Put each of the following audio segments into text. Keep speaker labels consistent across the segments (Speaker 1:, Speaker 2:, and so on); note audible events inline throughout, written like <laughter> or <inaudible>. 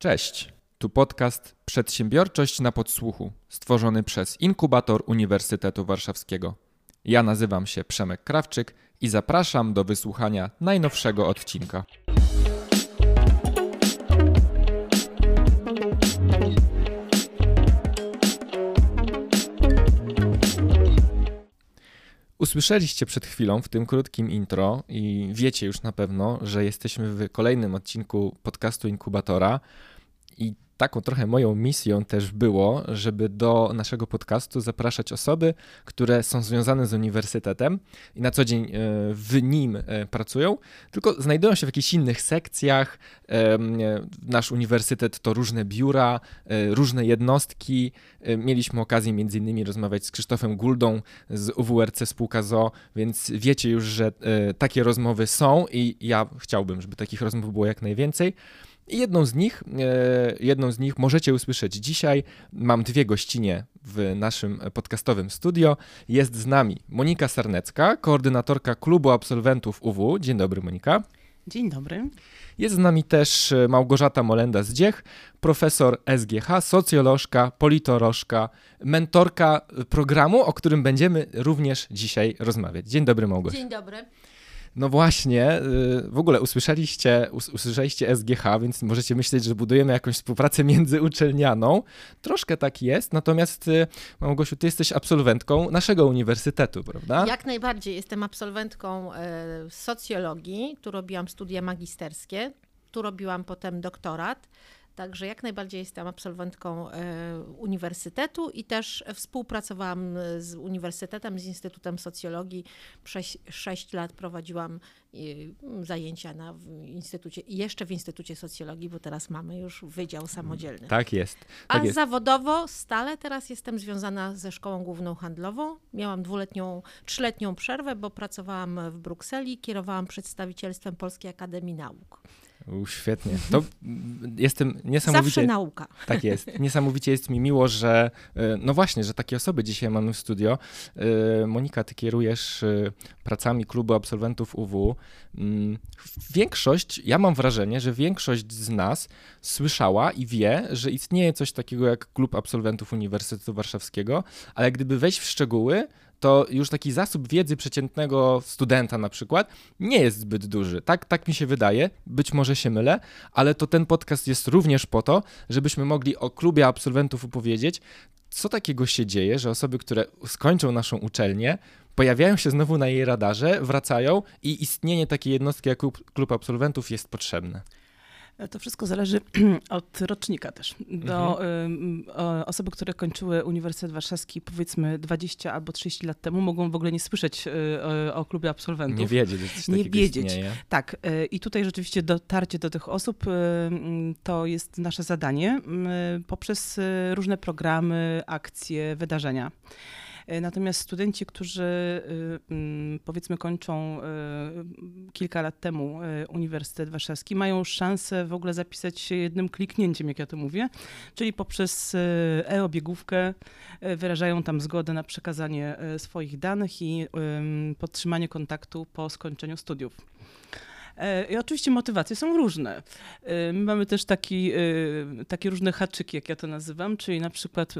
Speaker 1: Cześć, tu podcast Przedsiębiorczość na podsłuchu, stworzony przez Inkubator Uniwersytetu Warszawskiego. Ja nazywam się Przemek Krawczyk i zapraszam do wysłuchania najnowszego odcinka. Usłyszeliście przed chwilą w tym krótkim intro i wiecie już na pewno, że jesteśmy w kolejnym odcinku podcastu Inkubatora. I taką trochę moją misją też było, żeby do naszego podcastu zapraszać osoby, które są związane z uniwersytetem i na co dzień e, w nim e, pracują, tylko znajdują się w jakichś innych sekcjach. E, nasz uniwersytet to różne biura, różne jednostki. Mieliśmy okazję między innymi rozmawiać z Krzysztofem Guldą z UWRC Spółka ZO, więc wiecie już, że takie rozmowy są i ja chciałbym, żeby takich rozmów było jak najwięcej. I jedną z nich, e, jedną z nich możecie usłyszeć dzisiaj. Mam dwie gościnie w naszym podcastowym studio. Jest z nami Monika Sarnecka, koordynatorka klubu absolwentów UW. Dzień dobry, Monika.
Speaker 2: Dzień dobry.
Speaker 1: Jest z nami też Małgorzata Molenda Zdziech, profesor SGH, socjolożka, politolożka, mentorka programu, o którym będziemy również dzisiaj rozmawiać. Dzień dobry, Małgorzata.
Speaker 3: Dzień dobry.
Speaker 1: No właśnie, y, w ogóle usłyszeliście, usłyszeliście SGH, więc możecie myśleć, że budujemy jakąś współpracę międzyuczelnianą. Troszkę tak jest, natomiast y, Małgosiu, ty jesteś absolwentką naszego uniwersytetu, prawda?
Speaker 3: Jak najbardziej. Jestem absolwentką e, socjologii, tu robiłam studia magisterskie, tu robiłam potem doktorat. Także jak najbardziej jestem absolwentką e, uniwersytetu i też współpracowałam z uniwersytetem, z Instytutem Socjologii. Przez 6 lat prowadziłam e, zajęcia na instytucie, jeszcze w Instytucie Socjologii, bo teraz mamy już wydział samodzielny.
Speaker 1: Tak jest.
Speaker 3: Tak
Speaker 1: A jest.
Speaker 3: zawodowo stale teraz jestem związana ze Szkołą Główną Handlową. Miałam dwuletnią, trzyletnią przerwę, bo pracowałam w Brukseli, kierowałam przedstawicielstwem Polskiej Akademii Nauk.
Speaker 1: U, świetnie. To jestem niesamowicie.
Speaker 3: Zawsze nauka.
Speaker 1: Tak jest. Niesamowicie jest mi miło, że e, no właśnie, że takie osoby dzisiaj mamy w studio. E, Monika, ty kierujesz e, pracami klubu absolwentów UW. Mm, większość, ja mam wrażenie, że większość z nas słyszała i wie, że istnieje coś takiego jak klub absolwentów Uniwersytetu Warszawskiego, ale gdyby wejść w szczegóły, to już taki zasób wiedzy przeciętnego studenta na przykład nie jest zbyt duży. Tak, tak mi się wydaje, być może się mylę, ale to ten podcast jest również po to, żebyśmy mogli o klubie absolwentów opowiedzieć, co takiego się dzieje, że osoby, które skończą naszą uczelnię, pojawiają się znowu na jej radarze, wracają i istnienie takiej jednostki jak klub absolwentów jest potrzebne.
Speaker 2: To wszystko zależy <clears throat> od rocznika też. Do mhm. y, osoby, które kończyły Uniwersytet Warszawski powiedzmy 20 albo 30 lat temu mogą w ogóle nie słyszeć y, o, o klubie absolwentów.
Speaker 1: Nie wiedzieć,
Speaker 2: Nie wiedzieć.
Speaker 1: Istnieje.
Speaker 2: Tak. Y, I tutaj rzeczywiście dotarcie do tych osób to jest nasze zadanie poprzez różne programy, akcje, wydarzenia. E, natomiast studenci, którzy y, mm, powiedzmy kończą y, kilka lat temu y, Uniwersytet Warszawski, mają szansę w ogóle zapisać się jednym kliknięciem, jak ja to mówię, czyli poprzez e-obiegówkę wyrażają tam zgodę na przekazanie swoich danych i podtrzymanie kontaktu po skończeniu studiów. E, I oczywiście motywacje są różne. E, my mamy też taki, e, takie różne haczyki, jak ja to nazywam, czyli na przykład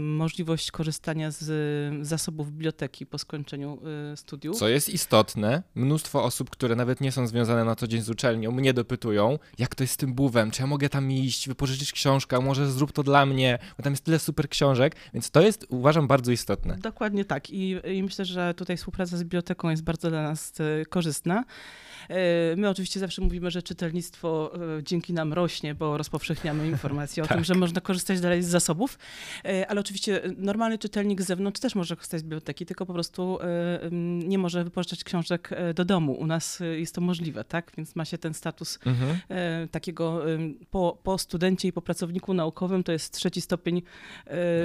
Speaker 2: możliwość korzystania z zasobów biblioteki po skończeniu studiów.
Speaker 1: Co jest istotne, mnóstwo osób, które nawet nie są związane na co dzień z uczelnią, mnie dopytują, jak to jest z tym buwem, czy ja mogę tam iść, wypożyczyć książkę, może zrób to dla mnie, bo tam jest tyle super książek, więc to jest, uważam, bardzo istotne.
Speaker 2: Dokładnie tak i, i myślę, że tutaj współpraca z biblioteką jest bardzo dla nas korzystna. E, my oczywiście zawsze mówimy, że czytelnictwo e, dzięki nam rośnie, bo rozpowszechniamy informacje o <laughs> tak. tym, że można korzystać dalej z zasobów, e, ale oczywiście normalny czytelnik z zewnątrz też może korzystać z biblioteki, tylko po prostu nie może wypożyczać książek do domu. U nas jest to możliwe, tak? Więc ma się ten status mhm. takiego po, po studencie i po pracowniku naukowym, to jest trzeci stopień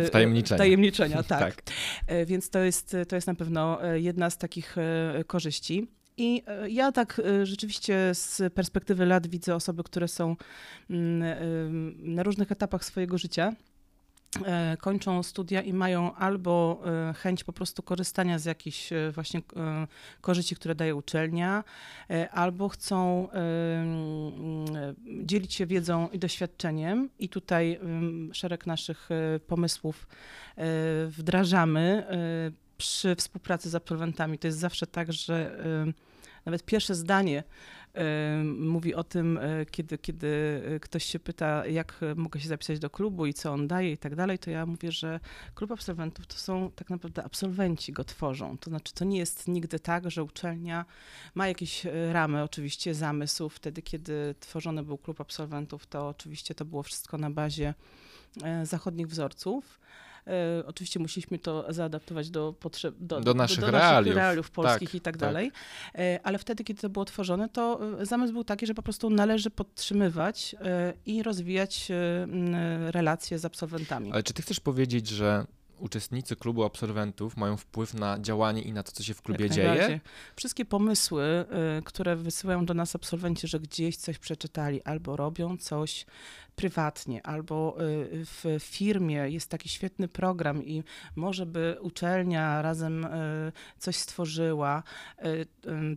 Speaker 1: wtajemniczenia.
Speaker 2: wtajemniczenia <laughs> tak. tak. Więc to jest, to jest na pewno jedna z takich korzyści. I e, ja tak e, rzeczywiście z perspektywy lat widzę osoby, które są mm, e, na różnych etapach swojego życia. kończą studia i mają albo chęć po prostu korzystania z jakichś właśnie korzyści, które daje uczelnia, albo chcą mm, dzielić się wiedzą i doświadczeniem i tutaj mm, szereg naszych pomysłów wdrażamy przy współpracy z absolwentami. To jest zawsze tak, że nawet pierwsze zdanie mówi o tym, e, kiedy, kiedy ktoś się pyta, jak mogę się zapisać do klubu i co on daje i tak dalej, to ja mówię, że klub absolwentów to są tak naprawdę absolwenci go tworzą. To znaczy, to nie jest nigdy tak, że uczelnia ma jakieś e, ramy, oczywiście zamysł. Wtedy, kiedy tworzony był klub absolwentów, to oczywiście to było wszystko na bazie zachodnich wzorców. E, Oczywiście musieliśmy to zaadaptować do potrzeb, do,
Speaker 1: Do naszych realiów.
Speaker 2: realiów polskich
Speaker 1: Tak,
Speaker 2: i tak
Speaker 1: tak.
Speaker 2: dalej. E, Ale wtedy, kiedy to było tworzone, to e, zamysł był taki, że po prostu należy podtrzymywać e, i rozwijać relacje z absolwentami.
Speaker 1: Ale czy ty chcesz powiedzieć, że uczestnicy klubu absolwentów mają wpływ na działanie i na to, co się w klubie
Speaker 2: Jak
Speaker 1: dzieje?
Speaker 2: Wszystkie pomysły, y, które wysyłają do nas absolwenci, że gdzieś coś przeczytali, albo robią coś prywatnie, albo y, w firmie jest taki świetny program i może by uczelnia razem y, coś stworzyła,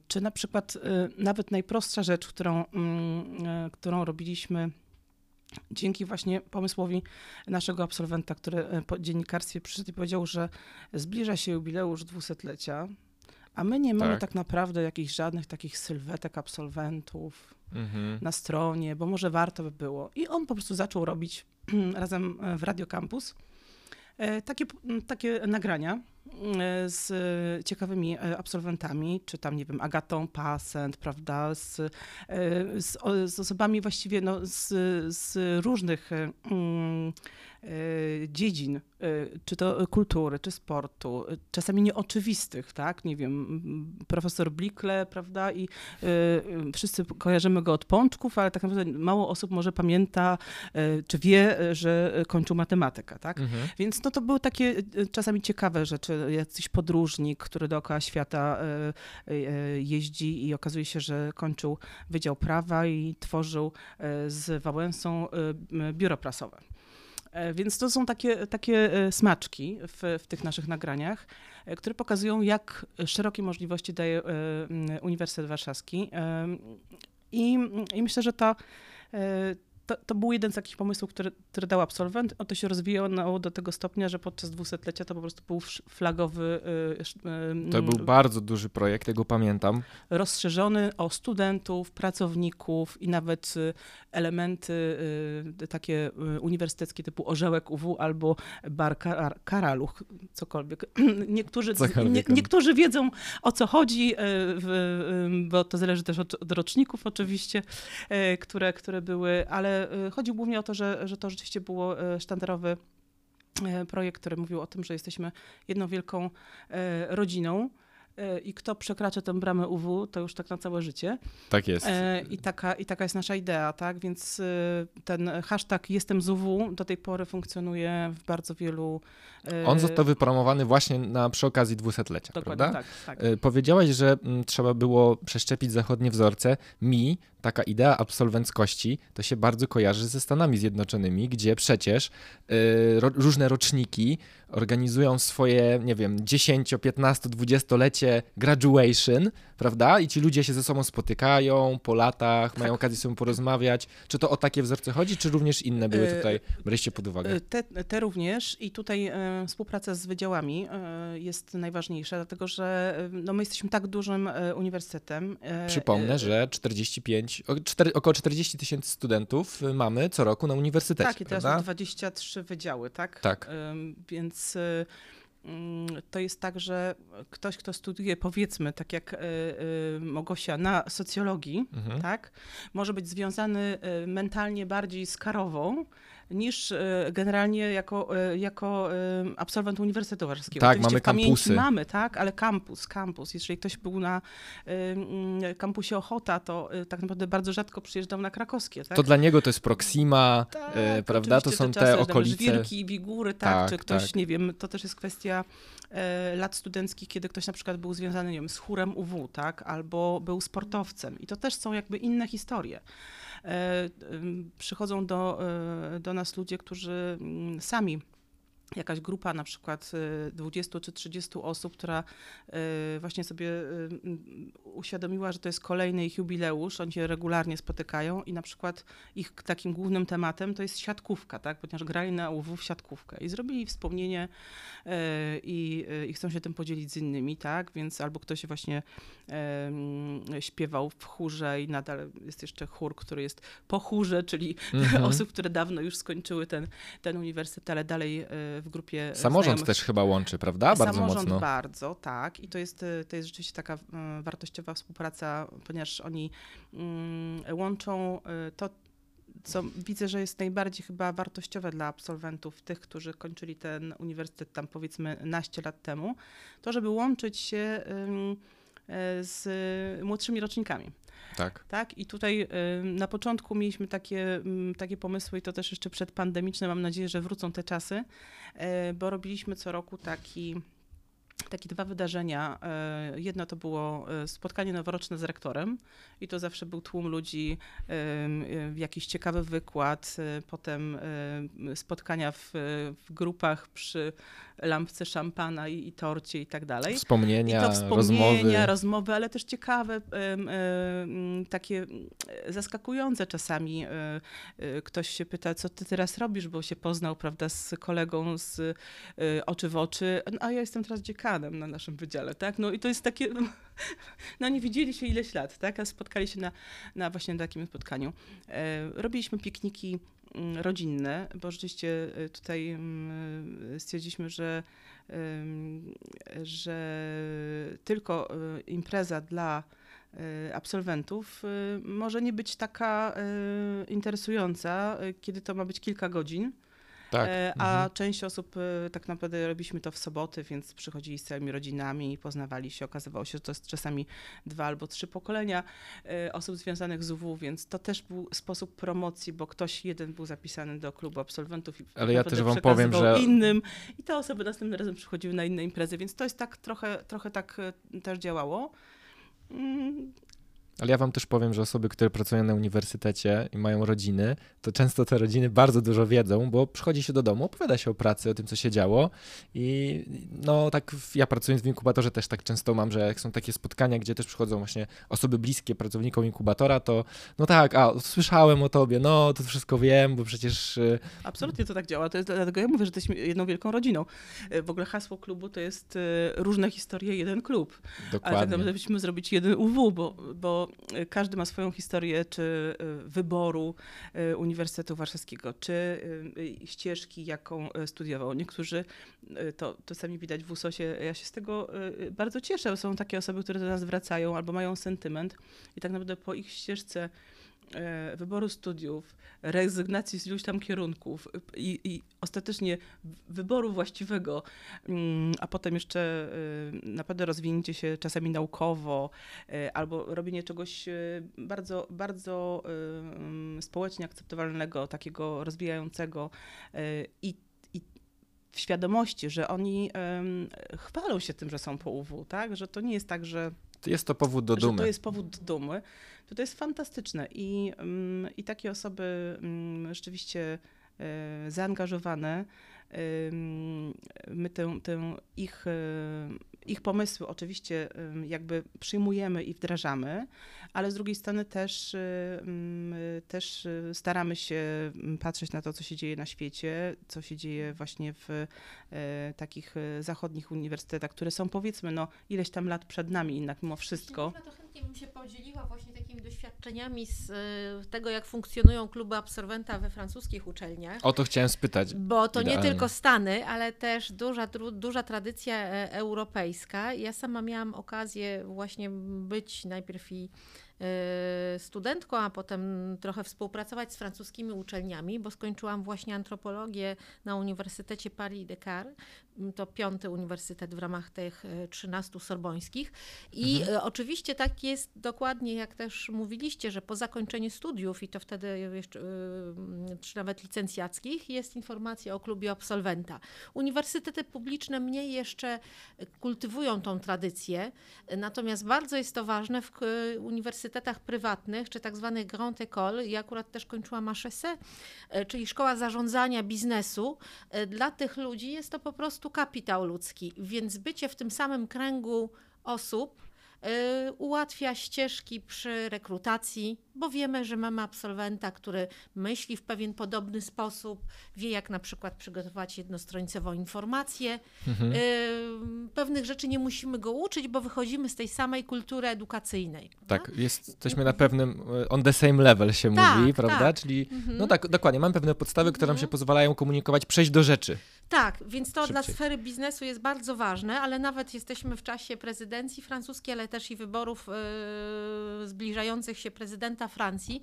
Speaker 2: czy na przykład nawet najprostsza rzecz, którą, mm, którą robiliśmy dzięki właśnie pomysłowi naszego absolwenta, który e, po dziennikarstwie przyszedł i powiedział, że zbliża się jubileusz dwusetlecia, a my nie mamy
Speaker 1: Tak.
Speaker 2: tak naprawdę jakichś żadnych takich sylwetek absolwentów
Speaker 1: Mhm.
Speaker 2: na stronie, bo może warto by było. I on po prostu zaczął robić <clears throat> razem e, w Radio Campus e, takie, takie nagrania z e, ciekawymi e, absolwentami, czy tam, nie wiem, Agatą Pasent, prawda, z, e, z, z osobami właściwie no, z, z różnych mm, dziedzin, e, czy to kultury, czy sportu, e, czasami nieoczywistych, tak, nie wiem, profesor Blikle, prawda, i e, e, wszyscy kojarzymy go od pączków, ale tak naprawdę mało osób może pamięta, e, czy wie, e, że kończył matematykę, tak.
Speaker 1: Mhm.
Speaker 2: Więc no to były takie e, czasami ciekawe rzeczy. Jakiś podróżnik, który dookoła świata e, e, jeździ i okazuje się, że kończył Wydział Prawa i tworzył e, z Wałęsą e, biuro prasowe. E, Więc to są takie, takie e, smaczki w, w tych naszych nagraniach, e, które pokazują, jak szerokie możliwości daje Uniwersytet Warszawski. I, i myślę, że to, to, to był jeden z takich pomysłów, który, który dał absolwent. O to się rozwijało do tego stopnia, że podczas dwusetlecia to po prostu był flagowy, sz- e,
Speaker 1: To był bardzo duży projekt, ja go pamiętam.
Speaker 2: rozszerzony o studentów, pracowników i nawet y, elementy y, takie y, uniwersyteckie typu orzełek UW albo bar kar karaluch, cokolwiek. <clears throat> Niektórzy, nie, niektórzy wiedzą o co chodzi, y, y, bo to zależy też od, od roczników oczywiście, y, które, które były, ale y, chodzi głównie o to, że, że to rzeczywiście było y, sztandarowy y, projekt, który mówił o tym, że jesteśmy jedną wielką rodziną. I kto przekracza tę bramę UW, to już tak na całe życie.
Speaker 1: Tak jest.
Speaker 2: I taka, I taka jest nasza idea, tak? Więc ten hashtag Jestem z UW do tej pory funkcjonuje w bardzo wielu.
Speaker 1: On został wypromowany właśnie na, przy okazji dwusetlecia,
Speaker 2: Dokładnie
Speaker 1: prawda?
Speaker 2: tak. tak.
Speaker 1: Powiedziałaś, że mm, trzeba było przeszczepić zachodnie wzorce. Mi taka idea absolwenckości to się bardzo kojarzy ze Stanami Zjednoczonymi, gdzie przecież e, ro, różne roczniki organizują swoje, nie wiem, 10, 15, 20-lecie graduation, prawda? I ci ludzie się ze sobą spotykają po latach, mają okazję sobie porozmawiać. Czy to o takie wzorce chodzi, czy również inne były
Speaker 2: E,
Speaker 1: tutaj, braliście pod uwagę?
Speaker 2: E, Te, te również i tutaj e, współpraca z wydziałami jest najważniejsza, dlatego że no, my jesteśmy tak dużym uniwersytetem.
Speaker 1: Przypomnę, że 45, o, cztery, około 40 tysięcy studentów mamy co roku na uniwersytecie,
Speaker 2: Tak, i teraz
Speaker 1: prawda?
Speaker 2: są 23 wydziały, tak?
Speaker 1: Tak.
Speaker 2: Więc to jest tak, że ktoś, kto studiuje, powiedzmy, tak jak y, y, Mogosia, na socjologii,
Speaker 1: Mhm.
Speaker 2: tak, może być związany y, mentalnie bardziej z karową, niż y, generalnie jako, y, jako y, absolwent Uniwersytetu Warszawskiego.
Speaker 1: Tak,
Speaker 2: Oczywiście
Speaker 1: mamy kampusy.
Speaker 2: Mamy, tak, ale kampus, kampus. Jeżeli ktoś był na mm, kampusie Ochota, to tak naprawdę bardzo rzadko przyjeżdżał na krakowskie, tak?
Speaker 1: To dla niego to jest Proxima,
Speaker 2: Tak,
Speaker 1: e, prawda? To są te okolice.
Speaker 2: Żwirki, Bigury, tak,
Speaker 1: Tak,
Speaker 2: czy ktoś,
Speaker 1: tak.
Speaker 2: nie wiem, to też jest kwestia e, lat studenckich, kiedy ktoś na przykład był związany, nie wiem, z chórem UW, tak, albo był sportowcem i to też są jakby inne historie. E, przychodzą do, e, do nas ludzie, którzy sami jakaś grupa na przykład 20 y, czy 30 osób, która y, właśnie sobie y, uświadomiła, że to jest kolejny ich jubileusz, oni się regularnie spotykają i na przykład ich takim głównym tematem to jest siatkówka, tak? ponieważ grali na UW w siatkówkę i zrobili wspomnienie i, i chcą się tym podzielić z innymi, tak? Więc albo ktoś właśnie śpiewał w chórze i nadal jest jeszcze chór, który jest po chórze, czyli mhm. <laughs> osób, które dawno już skończyły ten, ten uniwersytet, ale dalej w grupie
Speaker 1: Samorząd
Speaker 2: znajomych.
Speaker 1: też chyba łączy, prawda? Bardzo
Speaker 2: Samorząd
Speaker 1: mocno.
Speaker 2: bardzo, tak. I to jest, to jest rzeczywiście taka mm, wartościowa współpraca, ponieważ oni mm, łączą y, to, co widzę, że jest najbardziej chyba wartościowe dla absolwentów, tych, którzy kończyli ten uniwersytet tam powiedzmy naście lat temu, to żeby łączyć się z młodszymi rocznikami.
Speaker 1: Tak.
Speaker 2: tak. I tutaj na początku mieliśmy takie, takie pomysły i to też jeszcze przedpandemiczne. Mam nadzieję, że wrócą te czasy, e, bo robiliśmy co roku taki takie dwa wydarzenia. E, jedno to było e, spotkanie noworoczne z rektorem i to zawsze był tłum ludzi, jakiś ciekawy wykład, potem spotkania w, w grupach przy lampce szampana i, i torcie i tak dalej.
Speaker 1: Wspomnienia,
Speaker 2: I to wspomnienia,
Speaker 1: rozmowy.
Speaker 2: rozmowy, ale też ciekawe, takie zaskakujące czasami. E, e, ktoś się pyta, co ty teraz robisz, bo się poznał, prawda, z kolegą z e, oczy w oczy, a ja jestem teraz na naszym wydziale, tak? No i to jest takie, <laughs> no nie widzieli się ileś lat, tak? A spotkali się na, na właśnie takim spotkaniu. Robiliśmy pikniki Mm, rodzinne, bo rzeczywiście y, tutaj mm, stwierdziliśmy, że, że tylko impreza dla absolwentów może nie być taka interesująca, kiedy to ma być kilka godzin
Speaker 1: tak.
Speaker 2: E, a mhm. część osób e, tak naprawdę robiliśmy to w soboty, więc przychodzili z całymi rodzinami i poznawali się. Okazywało się, że to jest czasami dwa albo trzy pokolenia e, osób związanych z UW, więc to też był sposób promocji, bo ktoś jeden był zapisany do klubu absolwentów i
Speaker 1: Ale ja też wam powiem, że
Speaker 2: innym i te osoby następnym razem przychodziły na inne imprezy, więc to jest tak trochę, trochę tak też działało.
Speaker 1: Ale ja wam też powiem, że osoby, które pracują na uniwersytecie i mają rodziny, to często te rodziny bardzo dużo wiedzą, bo przychodzi się do domu, opowiada się o pracy, o tym, co się działo i no tak ja pracując w inkubatorze też tak często mam, że jak są takie spotkania, gdzie też przychodzą właśnie osoby bliskie pracownikom inkubatora, to no tak, a słyszałem o tobie, no to wszystko wiem, bo przecież... Y,
Speaker 2: Absolutnie to tak działa, to jest, dlatego ja mówię, że jesteśmy jedną wielką rodziną. Y, w ogóle hasło klubu to jest y, różne historie, jeden klub.
Speaker 1: Dokładnie.
Speaker 2: Ale tak naprawdę byśmy zrobić jeden UW, bo, bo każdy ma swoją historię, czy y, wyboru y, Uniwersytetu Warszawskiego, czy y, ścieżki, jaką studiował. Niektórzy, to, to sami widać w USOSie, ja się z tego bardzo cieszę. Są takie osoby, które do nas wracają albo mają sentyment i tak naprawdę po ich ścieżce wyboru studiów, rezygnacji z iluś tam kierunków i, i ostatecznie wyboru właściwego, mm, a potem jeszcze e, naprawdę rozwinięcie się czasami naukowo e, albo robienie czegoś bardzo, bardzo mm, społecznie akceptowalnego, takiego rozwijającego i w świadomości, że oni um, chwalą się tym, że są po UW, tak? Że to nie jest tak, że
Speaker 1: jest to powód do dumy.
Speaker 2: to jest powód do dumy. To, to jest fantastyczne i, um, i takie osoby um, rzeczywiście e, zaangażowane, my tę, tę ich, e, ich pomysły oczywiście jakby przyjmujemy i wdrażamy, ale z drugiej strony też, też staramy się patrzeć na to, co się dzieje na świecie, co się dzieje właśnie w e, takich zachodnich uniwersytetach, które są powiedzmy no ileś tam lat przed nami jednak mimo wszystko
Speaker 3: chętnie bym się podzieliła właśnie takimi doświadczeniami z y, tego, jak funkcjonują kluby absolwenta we francuskich uczelniach.
Speaker 1: O to chciałem spytać.
Speaker 3: Bo to Idealnie. nie tylko Stany, ale też duża, duża tradycja e, europejska. Ja sama miałam okazję właśnie być najpierw i studentką, a potem trochę współpracować z francuskimi uczelniami, bo skończyłam właśnie antropologię na Uniwersytecie Paris-Dakar. To piąty uniwersytet w ramach tych 13 y, sorbońskich. I mhm. Y, oczywiście tak jest dokładnie, jak też mówiliście, że po zakończeniu studiów, i to wtedy jeszcze, czy nawet licencjackich, jest informacja o klubie absolwenta. Uniwersytety publiczne mniej jeszcze kultywują tą tradycję, natomiast bardzo jest to ważne w uniwersytetach uniwersytetach prywatnych, czy tak zwanych Grand École, ja akurat też kończyłam HEC, czyli Szkoła Zarządzania Biznesu, dla tych ludzi jest to po prostu kapitał ludzki, więc bycie w tym samym kręgu osób, Y, ułatwia ścieżki przy rekrutacji, bo wiemy, że mamy absolwenta, który myśli w pewien podobny sposób, wie jak na przykład przygotować jednostronicową informację. Mhm. Pewnych rzeczy nie musimy go uczyć, bo wychodzimy z tej samej kultury edukacyjnej.
Speaker 1: Tak, tak? jesteśmy na pewnym y, on the same level się tak, mówi, prawda? Tak. Czyli mhm. no tak, dokładnie, mamy pewne podstawy, które nam się mhm. pozwalają komunikować, przejść do rzeczy.
Speaker 3: Tak, więc to Szybciej. dla sfery biznesu jest bardzo ważne, ale nawet jesteśmy w czasie prezydencji francuskiej, ale też i wyborów yy, zbliżających się prezydenta Francji.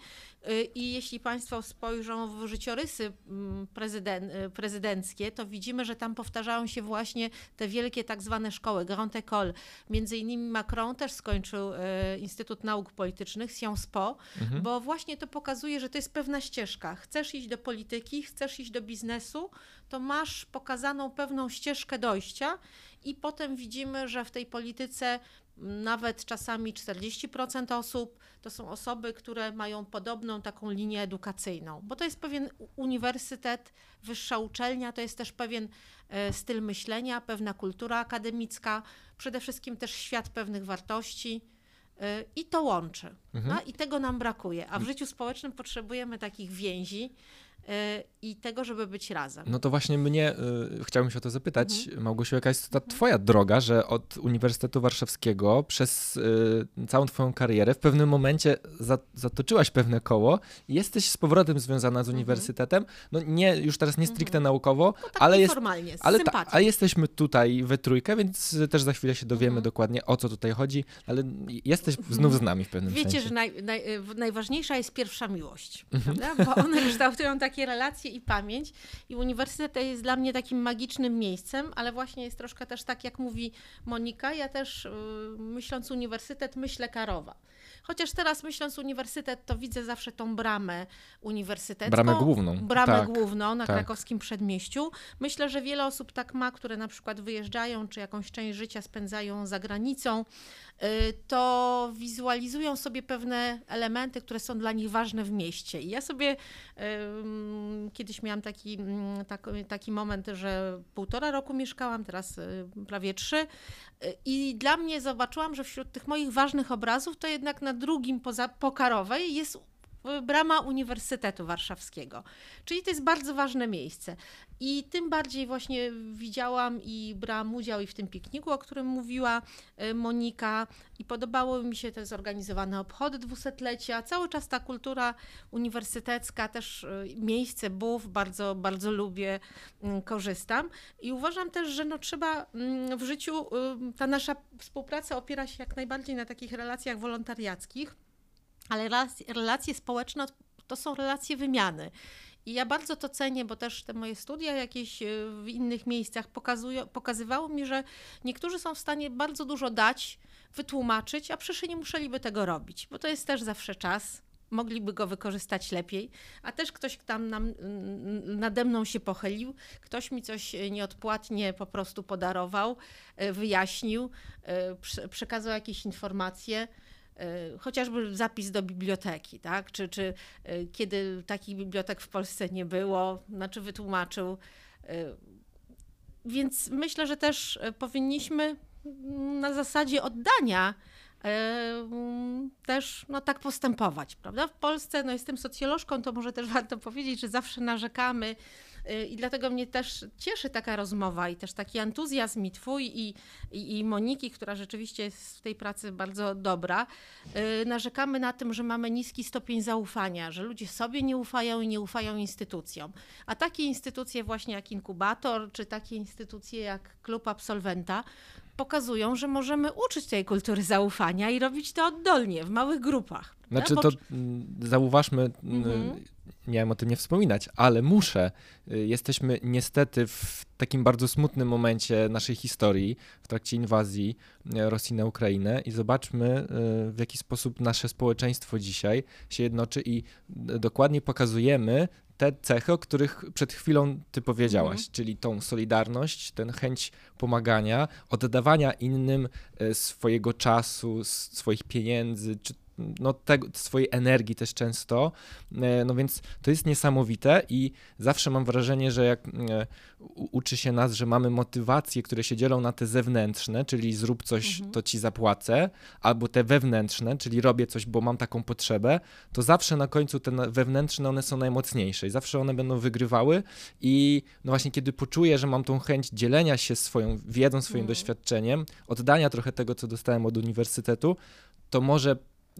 Speaker 3: Yy, I jeśli Państwo spojrzą w życiorysy mm, prezydent, yy, prezydenckie, to widzimy, że tam powtarzają się właśnie te wielkie tak zwane szkoły, Grand École. Między innymi Macron też skończył Instytut Nauk Politycznych, Sciences Po, mhm. bo właśnie to pokazuje, że to jest pewna ścieżka. Chcesz iść do polityki, chcesz iść do biznesu, to masz pokazaną pewną ścieżkę dojścia i potem widzimy, że w tej polityce nawet czasami 40% osób to są osoby, które mają podobną taką linię edukacyjną, bo to jest pewien uniwersytet, wyższa uczelnia, to jest też pewien e, styl myślenia, pewna kultura akademicka, przede wszystkim też świat pewnych wartości. E, I to łączy. Mhm. No, I tego nam brakuje. A w życiu społecznym potrzebujemy takich więzi, i tego, żeby być razem.
Speaker 1: No to właśnie mnie, y, chciałbym się o to zapytać, mhm. Małgosiu, jaka jest ta twoja droga, że od Uniwersytetu Warszawskiego przez y, całą twoją karierę w pewnym momencie za, zatoczyłaś pewne koło i jesteś z powrotem związana z mhm. uniwersytetem, no nie, już teraz nie stricte mhm. naukowo,
Speaker 3: no tak
Speaker 1: ale,
Speaker 3: jest, formalnie,
Speaker 1: ale, ta, ale jesteśmy tutaj we trójkę, więc też za chwilę się dowiemy mhm. dokładnie o co tutaj chodzi, ale jesteś znów z nami w pewnym
Speaker 3: Wiecie,
Speaker 1: sensie.
Speaker 3: Wiecie, że naj, naj, najważniejsza jest pierwsza miłość, mhm. bo one <laughs> kształtują takie relacje i pamięć. I uniwersytet jest dla mnie takim magicznym miejscem, ale właśnie jest troszkę też tak, jak mówi Monika. Ja też y, myśląc uniwersytet, myślę Karowa. Chociaż teraz myśląc uniwersytet, to widzę zawsze tą bramę uniwersytecką.
Speaker 1: Bramę główną.
Speaker 3: Bramę tak, główną na tak. krakowskim przedmieściu. Myślę, że wiele osób tak ma, które na przykład wyjeżdżają, czy jakąś część życia spędzają za granicą, to wizualizują sobie pewne elementy, które są dla nich ważne w mieście. I ja sobie kiedyś miałam taki, taki, taki moment, że półtora roku mieszkałam, teraz y, prawie trzy. I dla mnie zobaczyłam, że wśród tych moich ważnych obrazów, to jednak na drugim poza Pokarowej jest brama Uniwersytetu Warszawskiego. Czyli to jest bardzo ważne miejsce. I tym bardziej właśnie widziałam i brałam udział i w tym pikniku, o którym mówiła y, Monika i podobało mi się te zorganizowane obchody dwusetlecia. Cały czas ta kultura uniwersytecka, też y, miejsce BUF bardzo, bardzo lubię, korzystam i uważam też, że no trzeba w życiu, y, ta nasza współpraca opiera się jak najbardziej na takich relacjach wolontariackich, ale relacje, społeczne to są relacje wymiany. I ja bardzo to cenię, bo też te moje studia jakieś e, w innych miejscach pokazują, pokazywało mi, że niektórzy są w stanie bardzo dużo dać, wytłumaczyć, a przyszli nie musieliby tego robić, bo to jest też zawsze czas. Mogliby go wykorzystać lepiej, a też ktoś tam nam, nade mną się pochylił, ktoś mi coś nieodpłatnie po prostu podarował, e, wyjaśnił, e, przekazał jakieś informacje chociażby zapis do biblioteki, tak? czy, czy e, kiedy takich bibliotek w Polsce nie było, znaczy wytłumaczył. E, więc myślę, że też powinniśmy na zasadzie oddania też no, tak postępować, prawda? W Polsce, no jestem socjolożką, to może też warto powiedzieć, że zawsze narzekamy i dlatego mnie też cieszy taka rozmowa i też taki entuzjazm i twój i, i, i Moniki, która rzeczywiście jest w tej pracy bardzo dobra. Y, narzekamy na tym, że mamy niski stopień zaufania, że ludzie sobie nie ufają i nie ufają instytucjom. A takie instytucje właśnie jak inkubator, czy takie instytucje jak klub absolwenta, pokazują, że możemy uczyć tej kultury zaufania i robić to oddolnie, w małych grupach.
Speaker 1: Znaczy to mm, zauważmy, mhm. Nie miałem o tym nie wspominać, ale muszę. Y, jesteśmy niestety w takim bardzo smutnym momencie naszej historii, w trakcie inwazji y, Rosji na Ukrainę i zobaczmy, y, w jaki sposób nasze społeczeństwo dzisiaj się jednoczy i dokładnie pokazujemy te cechy, o których przed chwilą ty powiedziałaś, mhm. czyli tą solidarność, ten chęć pomagania, oddawania innym swojego czasu, swoich pieniędzy, czy no, tego, swojej energii też często, no więc to jest niesamowite i zawsze mam wrażenie, że jak uczy się nas, że mamy motywacje, które się dzielą na te zewnętrzne, czyli zrób coś, mhm. to ci zapłacę, albo te wewnętrzne, czyli robię coś, bo mam taką potrzebę, to zawsze na końcu te wewnętrzne one są najmocniejsze i zawsze one będą wygrywały i no właśnie kiedy poczuję, że mam tą chęć dzielenia się swoją wiedzą, swoim mhm. doświadczeniem, oddania trochę tego, co dostałem od uniwersytetu, to może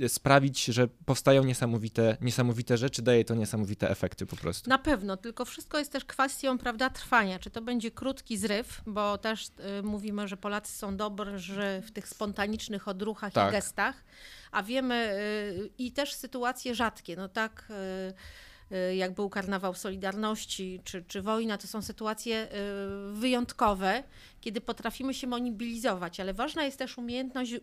Speaker 1: sprawić, że powstają niesamowite, niesamowite rzeczy, daje to niesamowite efekty po prostu.
Speaker 3: Na pewno, tylko wszystko jest też kwestią, prawda, trwania. Czy to będzie krótki zryw, bo też y, mówimy, że Polacy są dobrzy w tych spontanicznych odruchach tak. i gestach, a wiemy y, i też sytuacje rzadkie, no tak... Y, jak był karnawał Solidarności czy, czy wojna, to są sytuacje y, wyjątkowe, kiedy potrafimy się mobilizować, ale ważna jest też umiejętność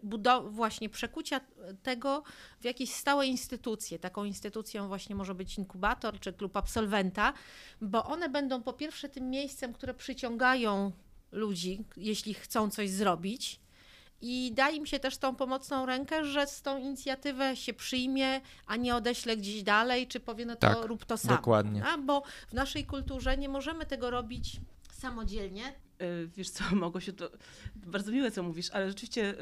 Speaker 3: właśnie przekucia tego w jakieś stałe instytucje. Taką instytucją właśnie może być inkubator czy klub absolwenta, bo one będą po pierwsze tym miejscem, które przyciągają ludzi, jeśli chcą coś zrobić i da im się też tą pomocną rękę, że z tą inicjatywę się przyjmie, a nie odeślę gdzieś dalej, czy powie, no to tak, rób to sam.
Speaker 1: Dokładnie.
Speaker 3: A, bo w naszej kulturze nie możemy tego robić samodzielnie.
Speaker 2: E, wiesz co, mogło się to, bardzo miłe co mówisz, ale rzeczywiście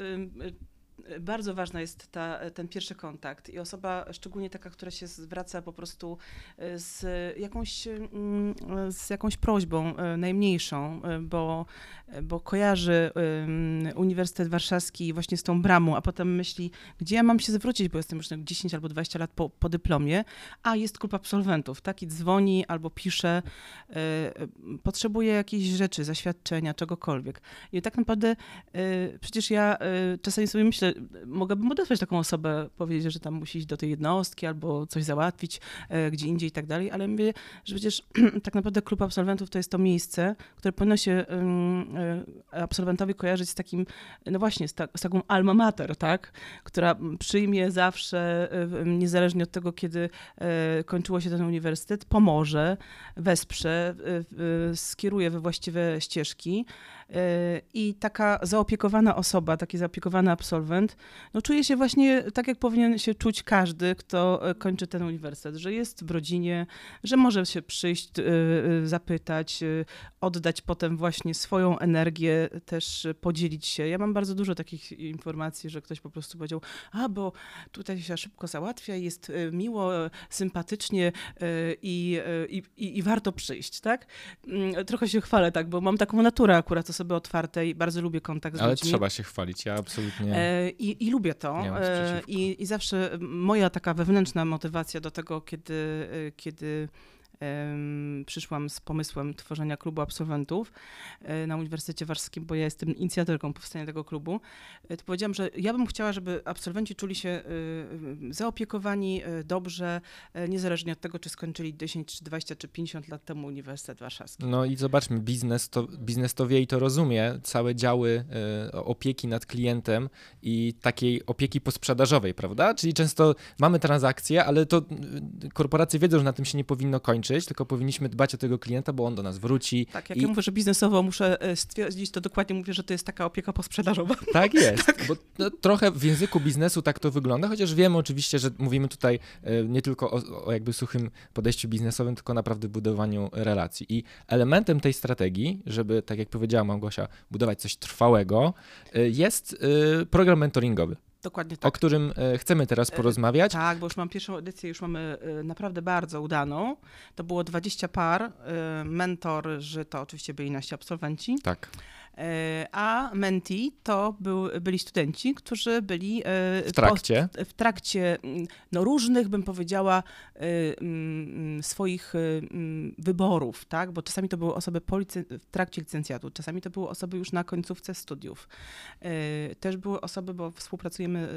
Speaker 2: bardzo ważna jest ta, ten pierwszy kontakt i osoba, szczególnie taka, która się zwraca po prostu e, z jakąś, mm, z jakąś prośbą e, najmniejszą, e, bo, bo kojarzy Uniwersytet Warszawski właśnie z tą bramą, a potem myśli, gdzie ja mam się zwrócić, bo jestem już 10 albo 20 lat po, po dyplomie, a jest klub absolwentów, tak? I dzwoni albo pisze, potrzebuje jakiejś rzeczy, zaświadczenia, czegokolwiek. I tak naprawdę przecież ja czasami sobie myślę, mogłabym odesłać taką osobę, powiedzieć, że tam musi iść do tej jednostki albo coś załatwić gdzie indziej i tak dalej, ale mówię, że przecież <clears throat> tak naprawdę klub absolwentów to jest to miejsce, które powinno się absolwentowi kojarzyć z takim, no właśnie, z, ta, z taką alma mater, tak, która przyjmie zawsze, e, niezależnie od tego, kiedy kończyło się ten uniwersytet, pomoże, wesprze, skieruje we właściwe ścieżki. I taka zaopiekowana osoba, taki zaopiekowany absolwent, no czuje się właśnie tak, jak powinien się czuć każdy, kto e, kończy ten uniwersytet, że jest w rodzinie, że może się przyjść, e, e, zapytać, oddać potem właśnie swoją energię, też podzielić się. Ja mam bardzo dużo takich informacji, że ktoś po prostu powiedział, a bo tutaj się szybko załatwia, jest miło, sympatycznie i, i, i, warto przyjść, tak? Mm, trochę się chwalę tak, bo mam taką naturę akurat osoby otwartej, bardzo lubię kontakt z
Speaker 1: Ale
Speaker 2: ludźmi.
Speaker 1: Ale trzeba się chwalić, ja absolutnie.
Speaker 2: E, I, i lubię to. E, I, I zawsze moja taka wewnętrzna motywacja do tego, kiedy, e, kiedy przyszłam z pomysłem tworzenia klubu absolwentów e, na Uniwersytecie Warszawskim, bo ja jestem inicjatorką powstania tego klubu, e, to powiedziałam, że ja bym chciała, żeby absolwenci czuli się e, zaopiekowani dobrze, niezależnie od tego, czy skończyli 10, czy 20, czy 50 lat temu Uniwersytet Warszawski.
Speaker 1: No i zobaczmy, biznes to, biznes to wie i to rozumie, całe działy opieki nad klientem i takiej opieki posprzedażowej, prawda? Czyli często mamy transakcje, ale to korporacje wiedzą, że na tym się nie powinno kończyć, tylko powinniśmy dbać o tego klienta, bo on do nas wróci.
Speaker 2: Tak, jak i... ja mówię, że biznesowo muszę e, stwierdzić, to dokładnie mówię, że to jest taka opieka posprzedażowa. <laughs>
Speaker 1: Tak jest, <laughs> tak. bo no, trochę w języku biznesu tak to wygląda, chociaż wiemy oczywiście, że mówimy tutaj e, nie tylko o, o jakby suchym podejściu biznesowym, tylko naprawdę budowaniu relacji. I elementem tej strategii, żeby, tak jak powiedziała Małgosia, budować coś trwałego, e, jest program mentoringowy.
Speaker 2: Dokładnie tak.
Speaker 1: O którym e, chcemy teraz e, porozmawiać.
Speaker 2: Tak, bo już mam pierwszą edycję, już mamy e, naprawdę bardzo udaną. To było 20 par. Mentorzy to oczywiście byli nasi absolwenci.
Speaker 1: Tak.
Speaker 2: E, a menti to był, byli studenci, którzy byli e,
Speaker 1: w trakcie,
Speaker 2: po, w trakcie mm, no, różnych, bym powiedziała, e, mm, swoich mm, wyborów, tak? bo czasami to były osoby po w trakcie licencjatu, czasami to były osoby już na końcówce studiów. Też były osoby, bo współpracujemy,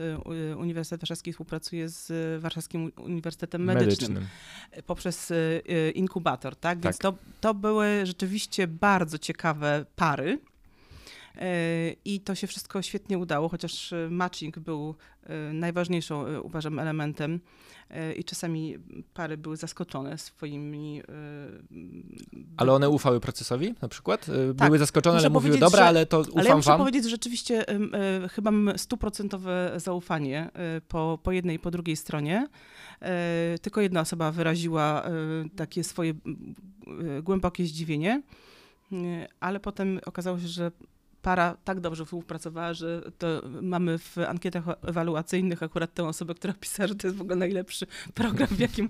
Speaker 2: Uniwersytet Warszawski współpracuje z Warszawskim Uniwersytetem Medycznym, Medycznym. poprzez inkubator, tak? Więc tak. To, to były rzeczywiście bardzo ciekawe pary. I to się wszystko świetnie udało, chociaż e, matching był e, najważniejszą, e, uważam, elementem i czasami pary były zaskoczone swoimi
Speaker 1: Ale one ufały procesowi na przykład?
Speaker 2: Tak.
Speaker 1: Były zaskoczone, ale mówiły, dobra,
Speaker 2: że-
Speaker 1: ale to ufam
Speaker 2: Ale ja muszę
Speaker 1: wam.
Speaker 2: powiedzieć, że rzeczywiście chyba mam stuprocentowe zaufanie po, po jednej i po drugiej stronie. Tylko jedna osoba wyraziła takie swoje głębokie zdziwienie, ale potem okazało się, że para tak dobrze współpracowała, że to mamy w ankietach ewaluacyjnych akurat tę osobę, która pisała, że to jest w ogóle najlepszy program, w jakim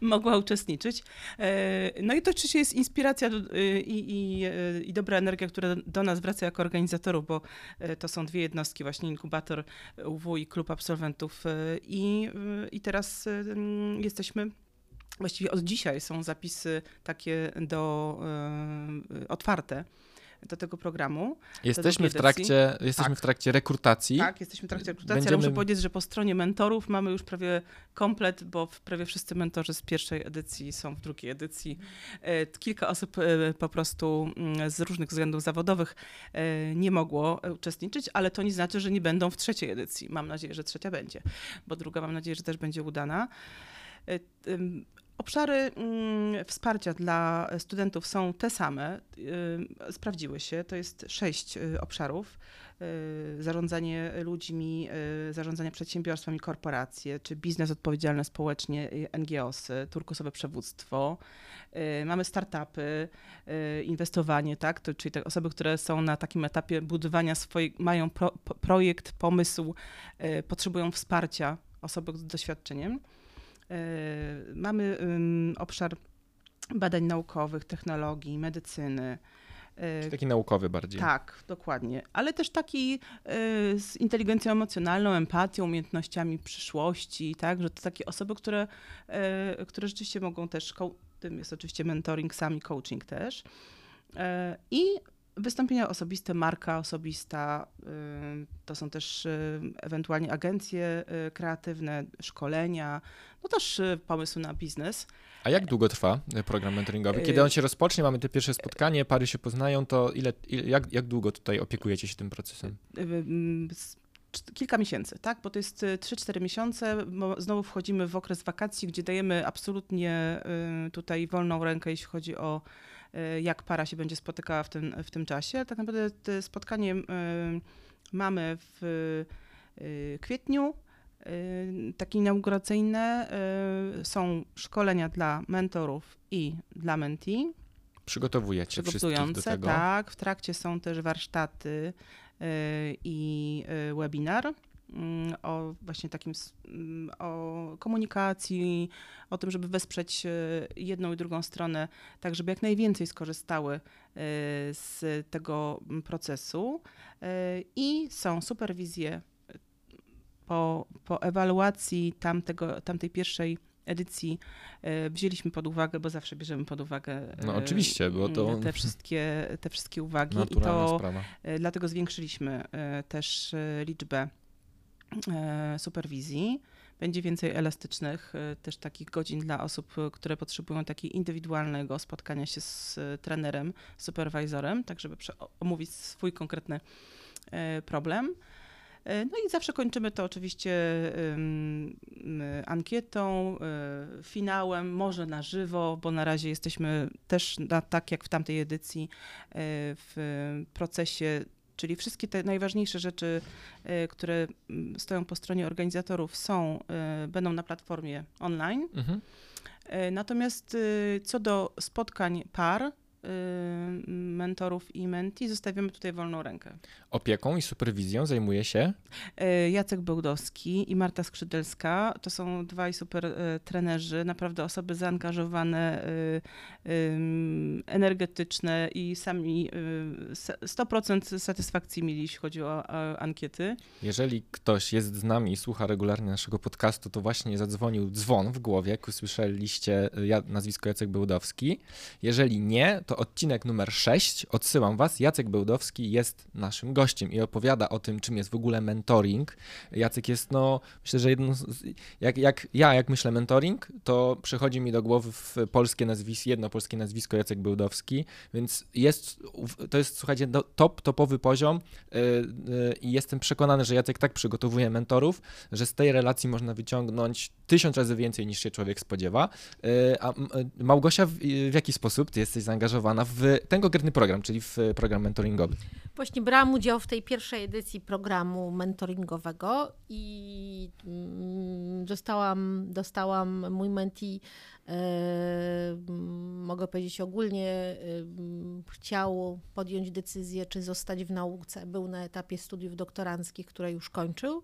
Speaker 2: mogła uczestniczyć. E, No i to oczywiście jest inspiracja y, i, i, y, i dobra energia, która do nas wraca jako organizatorów, bo e, to są dwie jednostki, właśnie inkubator UW i klub absolwentów. e, I, y, i teraz y, mm, jesteśmy. Właściwie od dzisiaj są zapisy takie do e, otwarte do tego programu.
Speaker 1: Jesteśmy w trakcie, jesteśmy
Speaker 2: Tak.
Speaker 1: w trakcie rekrutacji.
Speaker 2: Tak, jesteśmy w trakcie rekrutacji, ale
Speaker 1: Będziemy-
Speaker 2: muszę powiedzieć, że po stronie mentorów mamy już prawie komplet, bo prawie wszyscy mentorzy z pierwszej edycji są w drugiej edycji. E, Kilka osób e, po prostu mm, z różnych względów zawodowych e, nie mogło uczestniczyć, ale to nie znaczy, że nie będą w trzeciej edycji. Mam nadzieję, że trzecia będzie, bo druga mam nadzieję, że też będzie udana. Obszary mm, wsparcia dla studentów są te same. y, Sprawdziły się. To jest sześć y, obszarów. Y, Zarządzanie ludźmi, zarządzanie przedsiębiorstwami, korporacje, czy biznes odpowiedzialny społecznie, NGOsy, turkusowe przewództwo. Mamy startupy, inwestowanie, tak? Czyli te osoby, które są na takim etapie budowania swojej, mają pro, projekt, pomysł, potrzebują wsparcia, osoby z doświadczeniem. Y, Mamy obszar badań naukowych, technologii, medycyny. Y,
Speaker 1: Taki naukowy bardziej.
Speaker 2: tak, dokładnie. Ale też taki y, z inteligencją emocjonalną, empatią, umiejętnościami przyszłości, tak, że to takie osoby, które, które rzeczywiście mogą też, tym jest oczywiście mentoring, sami coaching też. I wystąpienia osobiste, marka osobista, y, to są też y, ewentualnie agencje y, kreatywne, szkolenia, no też pomysły na biznes.
Speaker 1: A jak długo trwa program mentoringowy? Kiedy on się rozpocznie, mamy te pierwsze spotkanie, pary się poznają, to ile, ile jak, jak długo tutaj opiekujecie się tym procesem?
Speaker 2: cz- kilka miesięcy, tak? Bo to jest y, 3-4 miesiące. Bo znowu wchodzimy w okres wakacji, gdzie dajemy absolutnie tutaj wolną rękę, jeśli chodzi o jak para się będzie spotykała w tym, w tym czasie. Tak naprawdę to spotkanie y, mamy w y, kwietniu. Takie inauguracyjne są szkolenia dla mentorów i dla mentee
Speaker 1: Przygotowujecie wszystkich do tego?
Speaker 2: tak. W trakcie są też warsztaty i webinar o właśnie takim mm, o komunikacji, o tym, żeby wesprzeć y, jedną i drugą stronę, tak żeby jak najwięcej skorzystały y, z tego mm, procesu. Y, I są superwizje po, po ewaluacji tamtego, tamtej pierwszej edycji e, wzięliśmy pod uwagę, bo zawsze bierzemy pod uwagę
Speaker 1: No
Speaker 2: e,
Speaker 1: oczywiście, bo to-
Speaker 2: te wszystkie, te wszystkie uwagi i
Speaker 1: Naturalna
Speaker 2: to
Speaker 1: sprawa.
Speaker 2: e, dlatego zwiększyliśmy e, też e, liczbę e, superwizji. Będzie więcej elastycznych, e, też takich godzin dla osób, e, które potrzebują takiego indywidualnego spotkania się z e, trenerem, superwizorem, tak żeby omówić swój konkretny e, problem. E, No i zawsze kończymy to oczywiście ankietą, finałem, może na żywo, bo na razie jesteśmy też na, tak jak w tamtej edycji w procesie, czyli wszystkie te najważniejsze rzeczy, y, które mm, stoją po stronie organizatorów są, y, będą na platformie online.
Speaker 1: Mhm.
Speaker 2: E, Natomiast y, co do spotkań par, y, mentorów i menti, zostawiamy tutaj wolną rękę.
Speaker 1: Opieką i superwizją zajmuje się
Speaker 2: E, Jacek Bełdowski i Marta Skrzydelska to są dwaj super e, trenerzy, naprawdę osoby zaangażowane, energetyczne i sami e, se- 100% satysfakcji mieli, jeśli chodzi o, ankiety.
Speaker 1: Jeżeli ktoś jest z nami i słucha regularnie naszego podcastu, to właśnie zadzwonił dzwon w głowie, jak usłyszeliście nazwisko Jacek Bełdowski. Jeżeli nie, to odcinek numer 6. Odsyłam Was. Jacek Bełdowski jest naszym gościem i opowiada o tym, czym jest w ogóle mentoring. Jacek jest, no, myślę, że jedną z, jak, jak ja, jak myślę mentoring, to przychodzi mi do głowy polskie nazwisko, jedno polskie nazwisko Jacek Bełdowski, więc jest, to jest, słuchajcie, top, topowy poziom y, y, i jestem przekonany, że Jacek tak przygotowuje mentorów, że z tej relacji można wyciągnąć tysiąc razy więcej niż się człowiek spodziewa. Y, a Małgosia, w jaki sposób ty jesteś zaangażowana w ten konkretny program, czyli w program mentoringowy?
Speaker 3: Właśnie brałam udział w tej pierwszej edycji programu mentoringowego i mm, dostałam, dostałam mój menti, e, mogę powiedzieć ogólnie, e, chciał podjąć decyzję, czy zostać w nauce. Był na etapie studiów doktoranckich, które już kończył,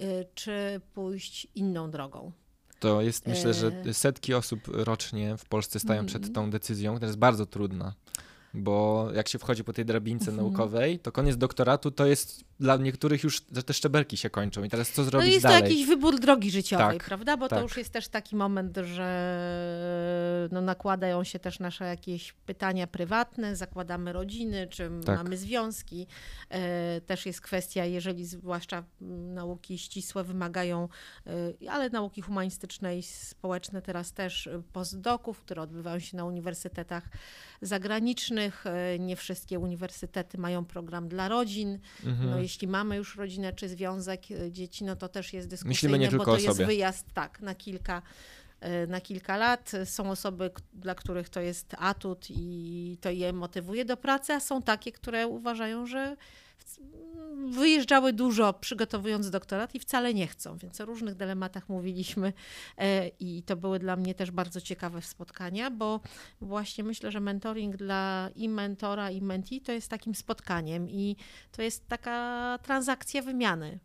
Speaker 3: e, czy pójść inną drogą.
Speaker 1: To jest, myślę, że setki osób rocznie w Polsce stają przed mhm. tą decyzją, która jest bardzo trudna bo jak się wchodzi po tej drabince mhm. naukowej, to koniec doktoratu to jest dla niektórych już te szczebelki się kończą i teraz co zrobić
Speaker 3: dalej? No jest
Speaker 1: dalej?
Speaker 3: to jakiś wybór drogi życiowej, tak, prawda? Bo tak. to już jest też taki moment, że no, nakładają się też nasze jakieś pytania prywatne, zakładamy rodziny, czy tak. mamy związki. E, też jest kwestia, jeżeli zwłaszcza nauki ścisłe wymagają, e, ale nauki humanistyczne i społeczne teraz też postdoków, które odbywają się na uniwersytetach zagranicznych. E, nie wszystkie uniwersytety mają program dla rodzin. Mhm. No, jeśli mamy już rodzinę czy związek e, dzieci, no to też jest dyskusyjne,
Speaker 1: Myślimy nie tylko
Speaker 3: bo to jest sobie. wyjazd tak, na kilka e, na kilka lat. Są osoby, dla których to jest atut i to je motywuje do pracy, a są takie, które uważają, że wyjeżdżały dużo przygotowując doktorat i wcale nie chcą, więc o różnych dylematach mówiliśmy e, i to były dla mnie też bardzo ciekawe spotkania, bo właśnie myślę, że mentoring dla i mentora i mentee to jest takim spotkaniem i to jest taka transakcja wymiany.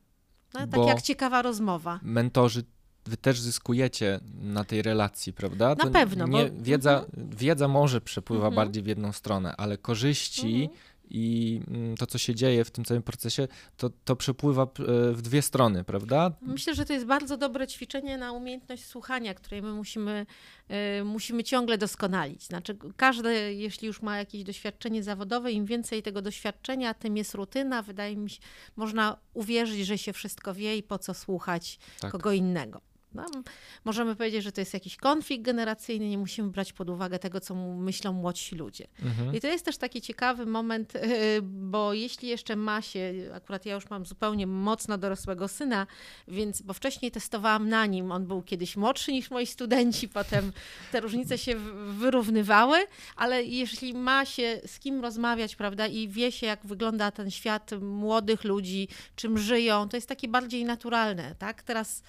Speaker 3: No, tak bo jak ciekawa rozmowa.
Speaker 1: Mentorzy wy też zyskujecie na tej relacji, prawda?
Speaker 3: Na to pewno.
Speaker 1: Nie, bo... wiedza, mhm. wiedza może przepływa mhm. bardziej w jedną stronę, ale korzyści mhm i mm, to, co się dzieje w tym całym procesie, to, to przepływa e, w dwie strony, prawda?
Speaker 3: Myślę, że to jest bardzo dobre ćwiczenie na umiejętność słuchania, której my musimy, e, musimy ciągle doskonalić. Znaczy, każdy, jeśli już ma jakieś doświadczenie zawodowe, im więcej tego doświadczenia, tym jest rutyna. Wydaje mi się, można uwierzyć, że się wszystko wie i po co słuchać tak. kogo innego. No, możemy powiedzieć, że to jest jakiś konflikt generacyjny, nie musimy brać pod uwagę tego, co myślą młodsi ludzie. Mhm. I to jest też taki ciekawy moment, <laughs> bo jeśli jeszcze ma się, akurat ja już mam zupełnie mocno dorosłego syna, więc, bo wcześniej testowałam na nim, on był kiedyś młodszy niż moi studenci, potem te różnice się wyrównywały, ale jeśli ma się z kim rozmawiać, prawda, i wie się, jak wygląda ten świat młodych ludzi, czym żyją, to jest takie bardziej naturalne, tak? Teraz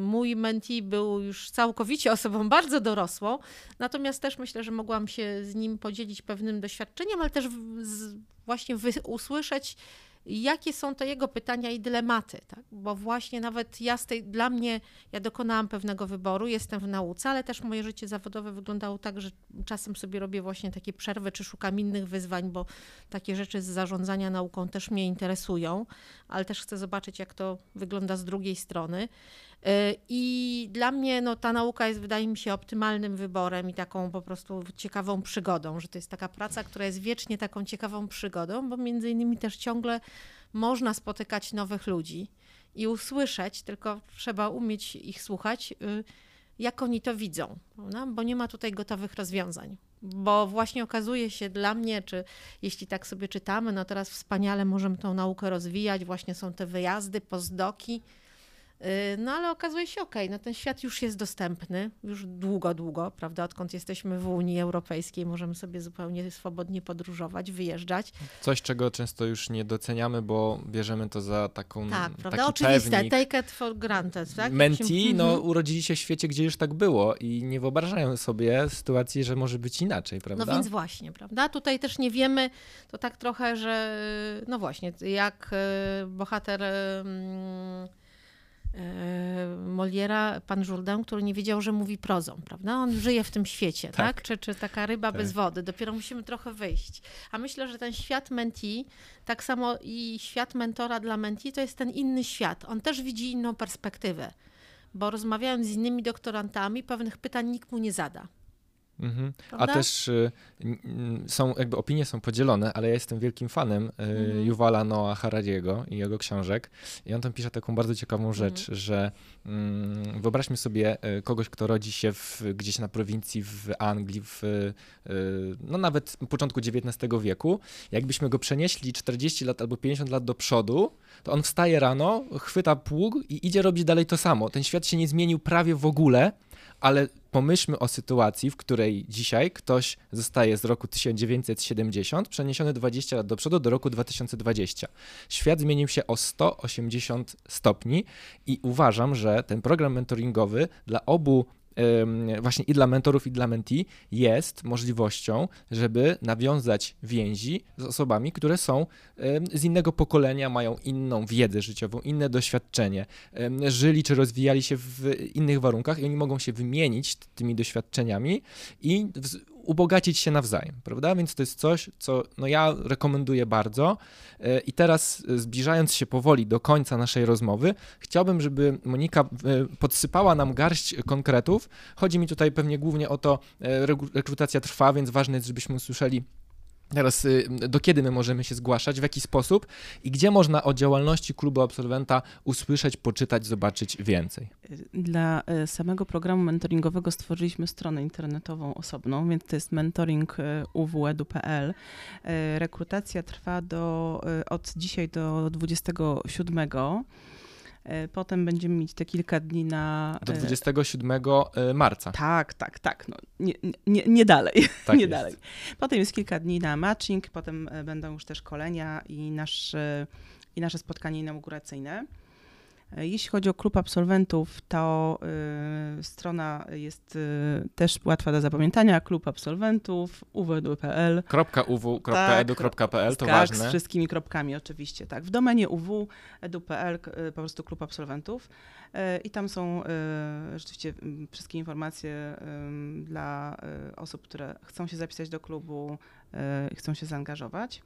Speaker 3: mój mentee był już całkowicie <laughs> osobą bardzo dorosłą, natomiast też myślę, że mogłam się z nim podzielić pewnym doświadczeniem, ale też właśnie usłyszeć jakie są to jego pytania i dylematy, tak? bo właśnie nawet ja z tej, dla mnie, ja dokonałam pewnego wyboru, jestem w nauce, ale też moje życie zawodowe wyglądało tak, że czasem sobie robię właśnie takie przerwy, czy szukam innych wyzwań, bo takie rzeczy z zarządzania nauką też mnie interesują, ale też chcę zobaczyć, jak to wygląda z drugiej strony. Y, I dla mnie no, ta nauka jest, wydaje mi się, optymalnym wyborem i taką po prostu ciekawą przygodą, że to jest taka praca, która jest wiecznie taką ciekawą przygodą, bo między innymi też ciągle można spotykać nowych ludzi i usłyszeć, tylko trzeba umieć ich słuchać, y, jak oni to widzą, prawda? bo nie ma tutaj gotowych rozwiązań. Bo właśnie okazuje się dla mnie, czy jeśli tak sobie czytamy, no teraz wspaniale możemy tą naukę rozwijać, właśnie są te wyjazdy, pozdoki, no ale okazuje się, okej, okay, no ten świat już jest dostępny, już długo, długo, prawda? Odkąd jesteśmy w Unii Europejskiej, możemy sobie zupełnie swobodnie podróżować, wyjeżdżać.
Speaker 1: Coś, czego często już nie doceniamy, bo bierzemy to za taką.
Speaker 3: Tak, prawda? Oczywiste, pewnik. take it for granted, tak?
Speaker 1: Menti, no mhm. urodzili się w świecie, gdzie już tak było i nie wyobrażają sobie sytuacji, że może być inaczej, prawda?
Speaker 3: No więc właśnie, prawda? Tutaj też nie wiemy, to tak trochę, że no właśnie, jak y, bohater. Hmm, Moliera, pan Jourdain, który nie wiedział, że mówi prozą, prawda? On żyje w tym świecie, tak? tak? Czy, czy taka ryba tak. bez wody. Dopiero musimy trochę wyjść. A myślę, że ten świat menti, tak samo i świat mentora dla menti, to jest ten inny świat. On też widzi inną perspektywę, bo rozmawiając z innymi doktorantami, pewnych pytań nikt mu nie zada.
Speaker 1: Mhm. A też y, są, jakby opinie są podzielone, ale ja jestem wielkim fanem y,
Speaker 3: Mhm.
Speaker 1: Yuvala Noah Harariego i jego książek. I on tam pisze taką bardzo ciekawą
Speaker 3: Mhm.
Speaker 1: rzecz, że mm, wyobraźmy sobie y, kogoś, kto rodzi się w, gdzieś na prowincji w Anglii, w, y, no nawet na początku XIX wieku. Jakbyśmy go przenieśli 40 lat albo 50 lat do przodu, to on wstaje rano, chwyta pług i idzie robić dalej to samo. Ten świat się nie zmienił prawie w ogóle, ale pomyślmy o sytuacji, w której dzisiaj ktoś zostaje z roku 1970 przeniesiony 20 lat do przodu do roku 2020. Świat zmienił się o 180 stopni i uważam, że ten program mentoringowy dla obu właśnie i dla mentorów, i dla mentee jest możliwością, żeby nawiązać więzi z osobami, które są z innego pokolenia, mają inną wiedzę życiową, inne doświadczenie, żyli czy rozwijali się w innych warunkach i oni mogą się wymienić tymi doświadczeniami i ubogacić się nawzajem, prawda? Więc to jest coś, co no ja rekomenduję bardzo. E, I teraz e, zbliżając się powoli do końca naszej rozmowy, chciałbym, żeby Monika e, podsypała nam garść konkretów. Chodzi mi tutaj pewnie głównie o to, rekrutacja trwa, więc ważne jest, żebyśmy usłyszeli Teraz y, do kiedy my możemy się zgłaszać, w jaki sposób i gdzie można o działalności klubu absolwenta usłyszeć, poczytać, zobaczyć więcej.
Speaker 2: Dla e, samego programu mentoringowego stworzyliśmy stronę internetową osobną, więc to jest mentoring e, uwedu.pl. E, Rekrutacja trwa do, od dzisiaj do 27. E, Potem będziemy mieć te kilka dni na.
Speaker 1: Do
Speaker 2: e,
Speaker 1: 27 y, marca.
Speaker 2: Tak, tak, tak. No, nie, nie, nie dalej. <laughs>
Speaker 1: Tak
Speaker 2: nie
Speaker 1: jest.
Speaker 2: dalej. Potem jest kilka dni na matching, potem e, będą już też szkolenia i, nasz, e, i nasze spotkanie inauguracyjne. E, Jeśli chodzi o klub absolwentów, to y, strona jest y, też łatwa do zapamiętania. Klub absolwentów uw.pl.
Speaker 1: .uw.edu.pl to
Speaker 2: tak, z
Speaker 1: ważne.
Speaker 2: wszystkimi kropkami oczywiście, tak. W domenie uw.edu.pl po prostu klub absolwentów Y, i tam są rzeczywiście wszystkie informacje dla osób, które chcą się zapisać do klubu i chcą się zaangażować.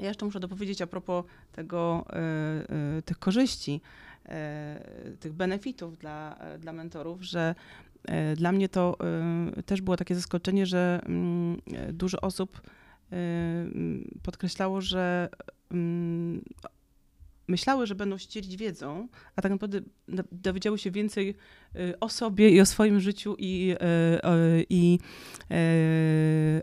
Speaker 2: Ja jeszcze muszę dopowiedzieć a propos tego, y, y, tych korzyści, y, tych benefitów dla, dla mentorów, że dla mnie to też było takie zaskoczenie, że mm, dużo osób mm, podkreślało, że mm, myślały, że będą się dzielić wiedzą, a tak naprawdę do- dowiedziały się więcej o sobie i o swoim życiu i, i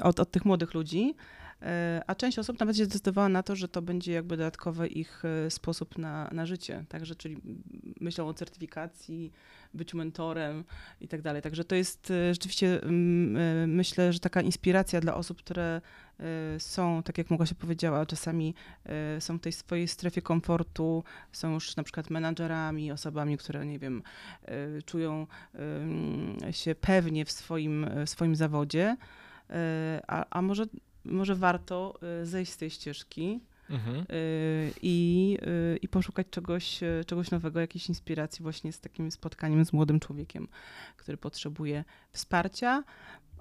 Speaker 2: od, od tych młodych ludzi. Y, A część osób nawet się zdecydowała na to, że to będzie jakby dodatkowy ich y, sposób na, na życie. Także, czyli myślą o certyfikacji, byciu mentorem i tak dalej. Także to jest y, rzeczywiście, mm, myślę, że taka inspiracja dla osób, które są, tak jak Mogła się powiedziała, czasami są w tej swojej strefie komfortu, są już na przykład menadżerami, osobami, które, nie wiem, czują się pewnie w swoim, w swoim zawodzie, a, a może, może warto y, zejść z tej ścieżki
Speaker 1: Mhm.
Speaker 2: y, i, y, i poszukać czegoś, czegoś nowego, jakiejś inspiracji właśnie z takim spotkaniem z młodym człowiekiem, który potrzebuje wsparcia,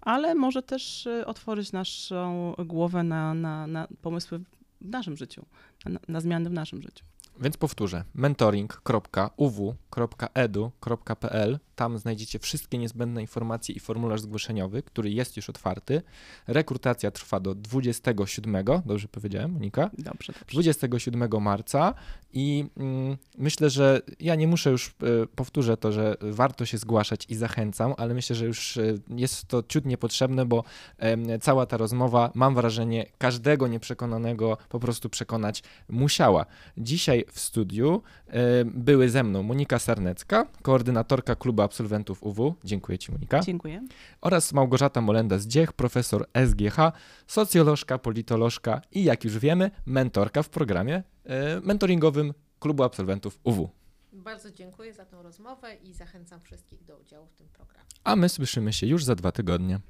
Speaker 2: ale może też otworzyć naszą głowę na, na, na pomysły w naszym życiu, na, na zmiany w naszym życiu.
Speaker 1: Więc powtórzę: mentoring.uw.edu.pl. Tam znajdziecie wszystkie niezbędne informacje i formularz zgłoszeniowy, który jest już otwarty. Rekrutacja trwa do 27, dobrze powiedziałem, Monika?
Speaker 2: Dobrze, dobrze.
Speaker 1: 27 marca i mm, myślę, że ja nie muszę już, e, powtórzę to, że warto się zgłaszać i zachęcam, ale myślę, że już e, jest to ciut niepotrzebne, bo em, cała ta rozmowa, mam wrażenie, każdego nieprzekonanego po prostu przekonać musiała. Dzisiaj w studiu e, były ze mną Monika Sarnecka, koordynatorka klubu absolwentów UW, dziękuję Ci Monika,
Speaker 2: Dziękuję.
Speaker 1: oraz Małgorzata Molenda-Zdziech, profesor SGH, socjolożka, politolożka i jak już wiemy, mentorka w programie e, mentoringowym klubu absolwentów UW.
Speaker 3: Bardzo dziękuję za tą rozmowę i zachęcam wszystkich do udziału w tym programie.
Speaker 1: A my słyszymy się już za dwa tygodnie.